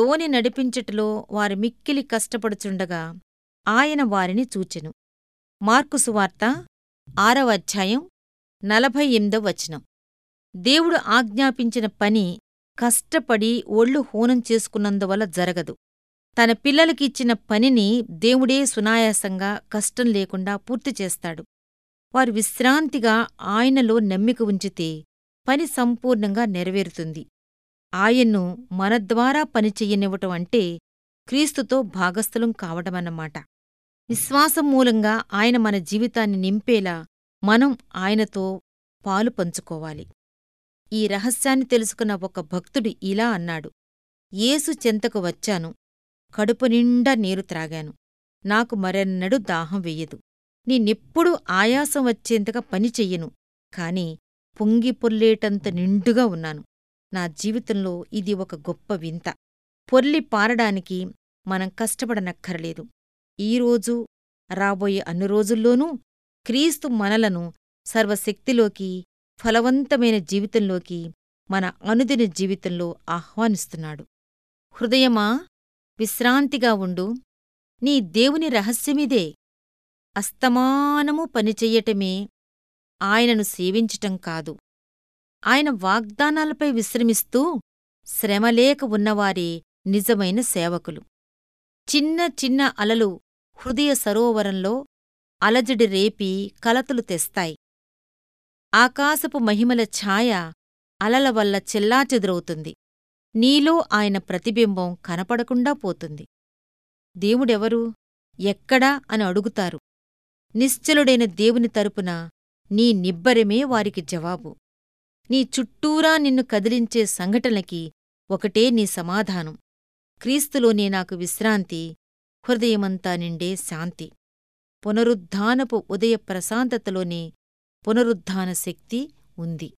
దోని నడిపించుటలో వారు మిక్కిలి కష్టపడుచుండగా ఆయన వారిని చూచెను. మార్కుసువార్త ఆరవ అధ్యాయం నలభై ఎనిమిదవ వచనం. దేవుడు ఆజ్ఞాపించిన పని కష్టపడి ఒళ్ళు హూనం చేసుకున్నందువల్ల జరగదు. తన పిల్లలకిచ్చిన పనిని దేవుడే సునాయాసంగా కష్టం లేకుండా పూర్తి చేస్తాడు. వారు విశ్రాంతిగా ఆయనలో నమ్మిక ఉంచితే పని సంపూర్ణంగా నెరవేరుతుంది. ఆయన్ను మన ద్వారా పనిచెయ్యనివ్వటం అంటే క్రీస్తుతో భాగస్థులం కావటమన్నమాట. విశ్వాసం మూలంగా ఆయన మన జీవితాన్ని నింపేలా మనం ఆయనతో పాలు పంచుకోవాలి. ఈ రహస్యాన్ని తెలుసుకున్న ఒక భక్తుడు ఇలా అన్నాడు ఏసు చెంతకు వచ్చాను కడుపు నిండా నీరు త్రాగాను. నాకు మరెన్నడూ దాహం వెయ్యదు. నేనెప్పుడూ ఆయాసం వచ్చేంతగా పని చెయ్యను. కాని పొంగిపొల్లేటంత నిండుగా ఉన్నాను. నా జీవితంలో ఇది ఒక గొప్ప వింత. పొర్లి పారడానికి మనం కష్టపడనక్కరలేదు. ఈరోజు రాబోయే అన్ని రోజుల్లోనూ క్రీస్తు మనలను సర్వశక్తిలోకి ఫలవంతమైన జీవితంలోకి మన అనుదిన జీవితంలో ఆహ్వానిస్తున్నాడు. హృదయమా విశ్రాంతిగా ఉండు. నీ దేవుని రహస్యమిదే. అస్తమానము పనిచెయ్యటమే ఆయనను సేవించటం కాదు. ఆయన వాగ్దానాలపై విశ్రమిస్తూ శ్రమలేక ఉన్నవారే నిజమైన సేవకులు. చిన్న చిన్న అలలు హృదయ సరోవరంలో అలజడి రేపి కలతలు తెస్తాయి. ఆకాశపు మహిమల ఛాయ అలల వల్ల చెల్లాచెదురవుతుంది. నీలో ఆయన ప్రతిబింబం కనపడకుండా పోతుంది. దేవుడెవరు? ఎక్కడా అని అడుగుతారు. నిశ్చలుడైన దేవుని తరపున నీ నిబ్బరమే వారికి జవాబు. నీ చుట్టూరా నిన్ను కదిలించే సంఘటనకి ఒకటే నీ సమాధానం. క్రీస్తులోనే నాకు విశ్రాంతి హృదయమంతా నిండే శాంతి. పునరుద్ధానపు ఉదయ ప్రశాంతతలోనే పునరుద్ధాన శక్తి ఉంది.